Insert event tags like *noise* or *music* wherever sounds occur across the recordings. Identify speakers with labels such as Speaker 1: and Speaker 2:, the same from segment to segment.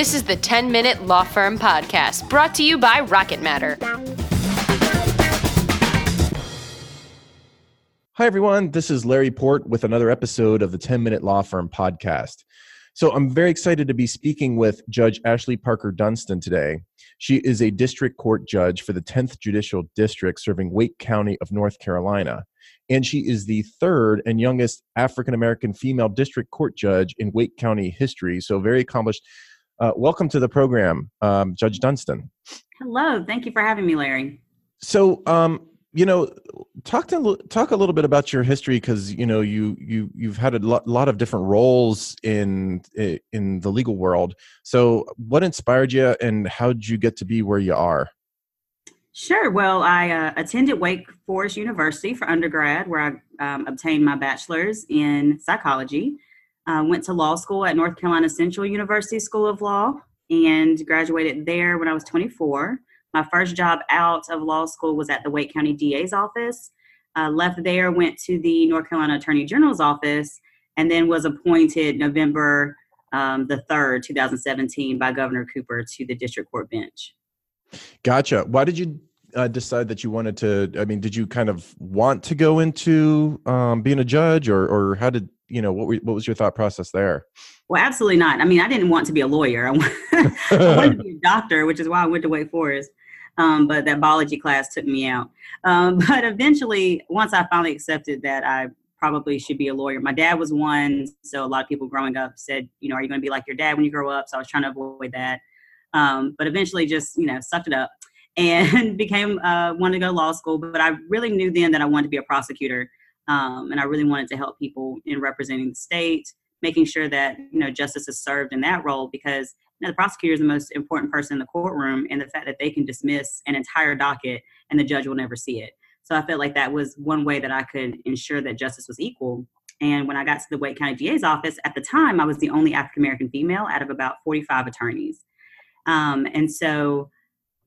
Speaker 1: This is the 10 Minute Law Firm Podcast, brought to you by Rocket Matter.
Speaker 2: Hi, everyone. This is Larry Port with another episode of the 10 Minute Law Firm Podcast. So, I'm very excited to be speaking with Judge Ashleigh Parker Dunston today. She is a district court judge for the 10th Judicial District serving Wake County of North Carolina. And she is the third and youngest African American female district court judge in Wake County history. So, very accomplished. Uh, welcome to the program, um, Judge Dunston.
Speaker 3: Hello. Thank you for having me, Larry.
Speaker 2: So, um, you know talk to talk a little bit about your history because you know you you you've had a lot, lot of different roles in in the legal world so what inspired you and how did you get to be where you are
Speaker 3: sure well i uh, attended wake forest university for undergrad where i um, obtained my bachelor's in psychology uh, went to law school at north carolina central university school of law and graduated there when i was 24 my first job out of law school was at the Wake County DA's office. Uh, left there, went to the North Carolina Attorney General's office, and then was appointed November um, the 3rd, 2017, by Governor Cooper to the district court bench.
Speaker 2: Gotcha. Why did you uh, decide that you wanted to? I mean, did you kind of want to go into um, being a judge, or, or how did you know what, were, what was your thought process there?
Speaker 3: Well, absolutely not. I mean, I didn't want to be a lawyer. *laughs* I, wanted to be a doctor, which is why I went to Wake Forest um, but that biology class took me out. Um, *laughs* but eventually, once I finally accepted that I probably should be a lawyer, my dad was one. So a lot of people growing up said, you know, are you going to be like your dad when you grow up? So I was trying to avoid that. Um, but eventually, just you know, sucked it up and *laughs* became uh, wanted to go to law school. But I really knew then that I wanted to be a prosecutor, um, and I really wanted to help people in representing the state, making sure that you know justice is served in that role because you know, the prosecutor is the most important person in the courtroom, and the fact that they can dismiss an entire docket and the judge will never see it. So I felt like that was one way that I could ensure that justice was equal. And when I got to the Wake County DA's office, at the time, I was the only African American female out of about 45 attorneys. Um, and so,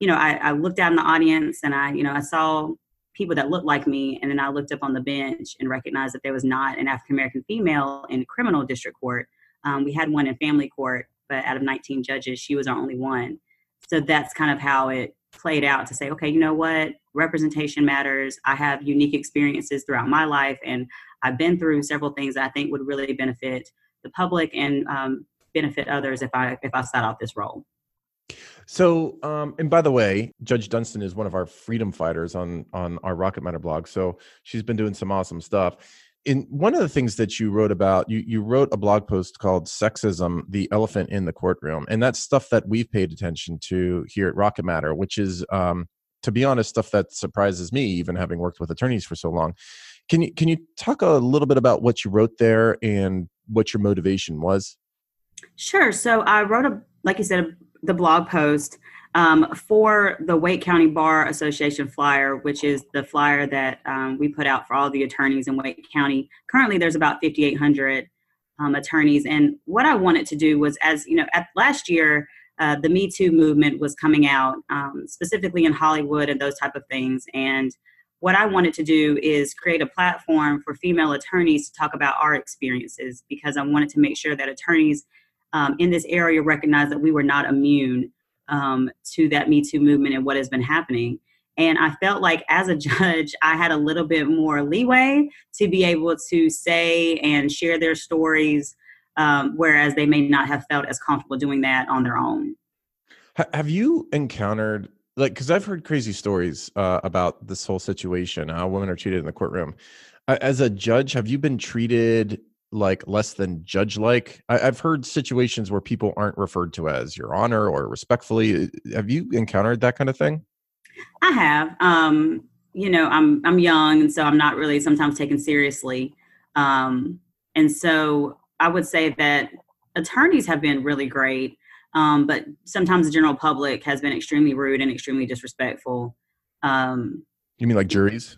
Speaker 3: you know, I, I looked out in the audience and I, you know, I saw people that looked like me. And then I looked up on the bench and recognized that there was not an African American female in criminal district court. Um, we had one in family court, but out of 19 judges, she was our only one. So that's kind of how it played out to say, okay, you know what? Representation matters. I have unique experiences throughout my life, and I've been through several things that I think would really benefit the public and um, benefit others if I if I sat out this role.
Speaker 2: So, um, and by the way, Judge Dunston is one of our freedom fighters on on our Rocket Matter blog. So she's been doing some awesome stuff in one of the things that you wrote about you you wrote a blog post called sexism the elephant in the courtroom and that's stuff that we've paid attention to here at rocket matter which is um, to be honest stuff that surprises me even having worked with attorneys for so long can you can you talk a little bit about what you wrote there and what your motivation was
Speaker 3: sure so i wrote a like you said the blog post um, for the Wake County Bar Association flyer, which is the flyer that um, we put out for all the attorneys in Wake County. Currently, there's about 5,800 um, attorneys, and what I wanted to do was, as you know, at last year. Uh, the Me Too movement was coming out, um, specifically in Hollywood and those type of things. And what I wanted to do is create a platform for female attorneys to talk about our experiences because I wanted to make sure that attorneys um, in this area recognized that we were not immune um, to that Me Too movement and what has been happening. And I felt like as a *laughs* judge, I had a little bit more leeway to be able to say and share their stories, um, whereas they may not have felt as comfortable doing that on their own.
Speaker 2: Have you encountered, like, because I've heard crazy stories uh, about this whole situation, how women are treated in the courtroom. As a judge, have you been treated like less than judge like i've heard situations where people aren't referred to as your honor or respectfully. Have you encountered that kind of thing?
Speaker 3: I have. Um you know i'm i'm young and so i'm not really sometimes taken seriously. Um and so i would say that attorneys have been really great um but sometimes the general public has been extremely rude and extremely disrespectful. Um
Speaker 2: you mean like juries?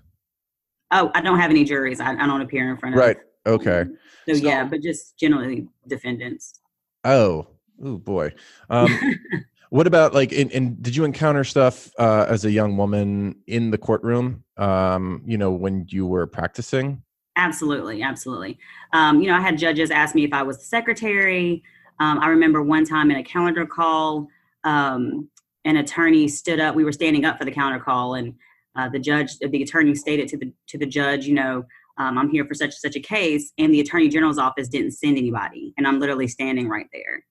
Speaker 3: Oh i don't have any juries. I, I don't appear in front
Speaker 2: of right Okay.
Speaker 3: So, so yeah, but just generally defendants.
Speaker 2: Oh, oh boy. Um, *laughs* what about like? And did you encounter stuff uh, as a young woman in the courtroom? Um, you know, when you were practicing.
Speaker 3: Absolutely, absolutely. Um, you know, I had judges ask me if I was the secretary. Um, I remember one time in a calendar call, um, an attorney stood up. We were standing up for the calendar call, and uh, the judge, the attorney stated to the to the judge, you know, um, I'm here for such and such a case, and the attorney general's office didn't send anybody, and I'm literally standing right there.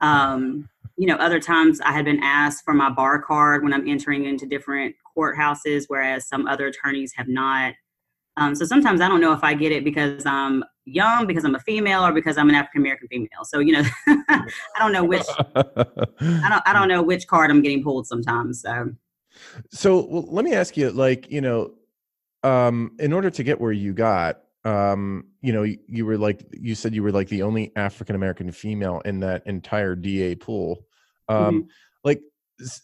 Speaker 3: Um, you know, other times I had been asked for my bar card when I'm entering into different courthouses, whereas some other attorneys have not. Um, so sometimes I don't know if I get it because I'm young, because I'm a female, or because I'm an African American female. So you know, *laughs* I don't know which. I don't. I don't know which card I'm getting pulled sometimes. So.
Speaker 2: So well, let me ask you, like, you know, um, in order to get where you got, um, you know, you, you were like, you said you were like the only African American female in that entire DA pool. Um, mm-hmm. Like,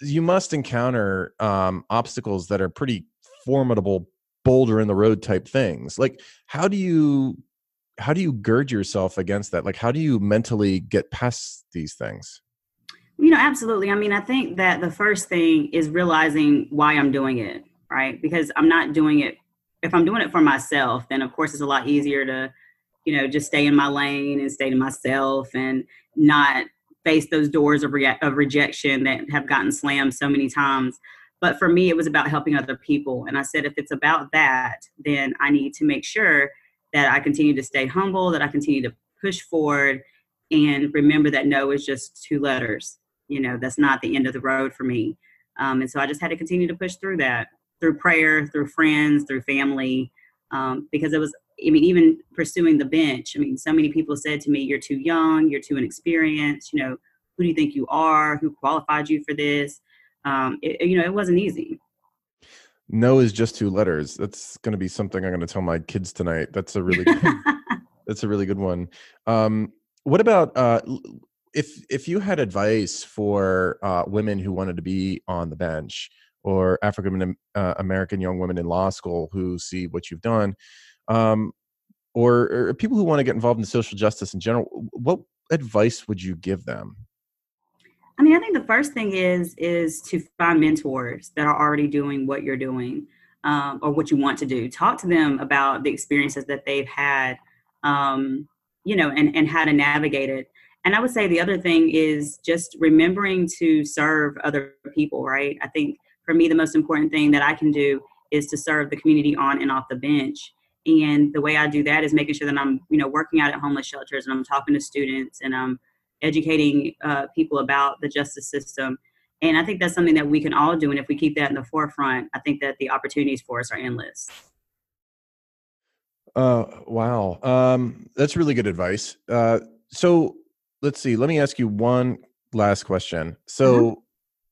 Speaker 2: you must encounter um, obstacles that are pretty formidable, boulder in the road type things. Like, how do you how do you gird yourself against that? Like, how do you mentally get past these things?
Speaker 3: You know, absolutely. I mean, I think that the first thing is realizing why I'm doing it, right? Because I'm not doing it if I'm doing it for myself, then of course it's a lot easier to, you know, just stay in my lane and stay to myself and not face those doors of, re- of rejection that have gotten slammed so many times. But for me, it was about helping other people. And I said, if it's about that, then I need to make sure that I continue to stay humble, that I continue to push forward and remember that no is just two letters. You know, that's not the end of the road for me. Um, and so I just had to continue to push through that through prayer, through friends, through family, um, because it was, I mean, even pursuing the bench. I mean, so many people said to me, You're too young, you're too inexperienced, you know, who do you think you are? Who qualified you for this? Um, it, you know, it wasn't easy.
Speaker 2: No is just two letters. That's going to be something I'm going to tell my kids tonight. That's a really good, *laughs* *laughs* that's a really good one. Um, what about uh, if if you had advice for uh, women who wanted to be on the bench? Or African uh, American young women in law school who see what you've done, um, or, or people who want to get involved in social justice in general, what advice would you give them?
Speaker 3: I mean, I think the first thing is is to find mentors that are already doing what you're doing um, or what you want to do. Talk to them about the experiences that they've had, um, you know, and and how to navigate it. And I would say the other thing is just remembering to serve other people. Right? I think for me, the most important thing that I can do is to serve the community on and off the bench. And the way I do that is making sure that I'm, you know, working out at homeless shelters and I'm talking to students and I'm educating uh, people about the justice system. And I think that's something that we can all do. And if we keep that in the forefront, I think that the opportunities for us are endless.
Speaker 2: Uh, wow. Um, that's really good advice. Uh, so let's see. Let me ask you one last question. So, mm-hmm.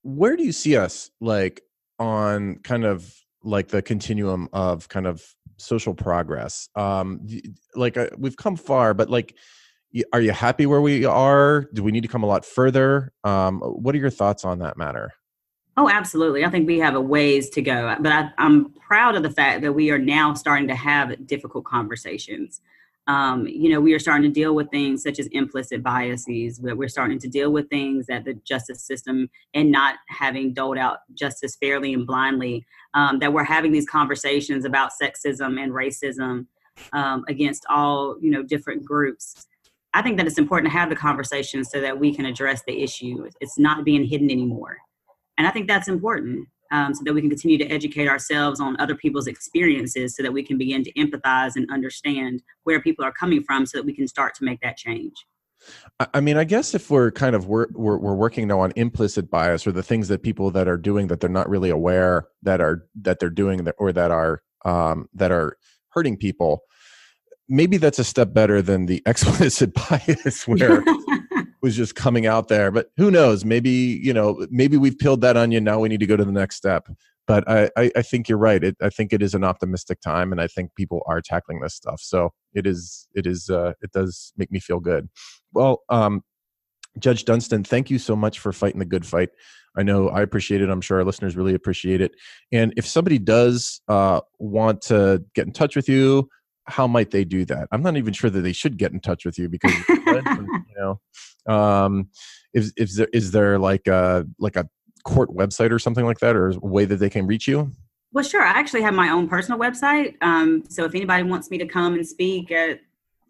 Speaker 2: Where do you see us like on kind of like the continuum of kind of social progress? Um like uh, we've come far but like are you happy where we are? Do we need to come a lot further? Um what are your thoughts on that matter?
Speaker 3: Oh absolutely i think we have a ways to go but I, i'm proud of the fact that we are now starting to have difficult conversations um, you know, we are starting to deal with things such as implicit biases. We're starting to deal with things that the justice system and not having doled out justice fairly and blindly. Um, that we're having these conversations about sexism and racism um, against all you know different groups. I think that it's important to have the conversation so that we can address the issue. It's not being hidden anymore, and I think that's important um, so that we can continue to educate ourselves on other people's experiences so that we can begin to empathize and understand where people are coming from so that we can start to make that change.
Speaker 2: I mean, I guess if we're kind of we're, we're, we're working now on implicit bias or the things that people that are doing that they're not really aware that are that they're doing that or that are um, that are hurting people, maybe that's a step better than the *laughs* explicit bias where *laughs* was just coming out there. But who knows? Maybe you know, maybe we've peeled that onion. Now we need to go to the next step. But I, I, I think you're right. It, I think it is an optimistic time, and I think people are tackling this stuff. So it is, it is, uh, it does make me feel good. Well, um, Judge Dunston, thank you so much for fighting the good fight. I know I appreciate it. I'm sure our listeners really appreciate it. And if somebody does uh, want to get in touch with you, how might they do that? I'm not even sure that they should get in touch with you because *laughs* you know, um, is is there is there like a like a court website or something like that, or a way that they can reach you?
Speaker 3: Well, sure. I actually have my own personal website. Um, so if anybody wants me to come and speak at,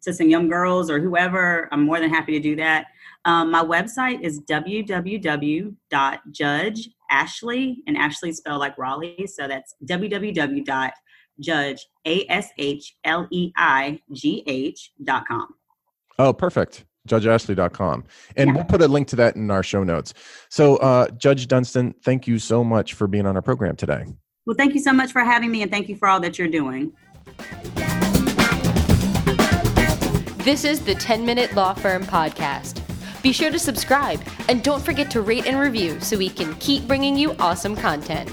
Speaker 3: to some young girls or whoever, I'm more than happy to do that. Um, my website is www.judgeashleigh, and Ashleigh spelled like Raleigh. So that's www.judgeashleigh.com.
Speaker 2: Oh, perfect. JudgeAshleigh.com. And
Speaker 3: Yeah.
Speaker 2: we'll put a link to that in our show notes. So, uh, Judge Dunston, thank you so much for being on our program today.
Speaker 3: Well, thank you so much for having me, and thank you for all that you're doing.
Speaker 1: This is the 10 Minute Law Firm Podcast. Be sure to subscribe and don't forget to rate and review so we can keep bringing you awesome content.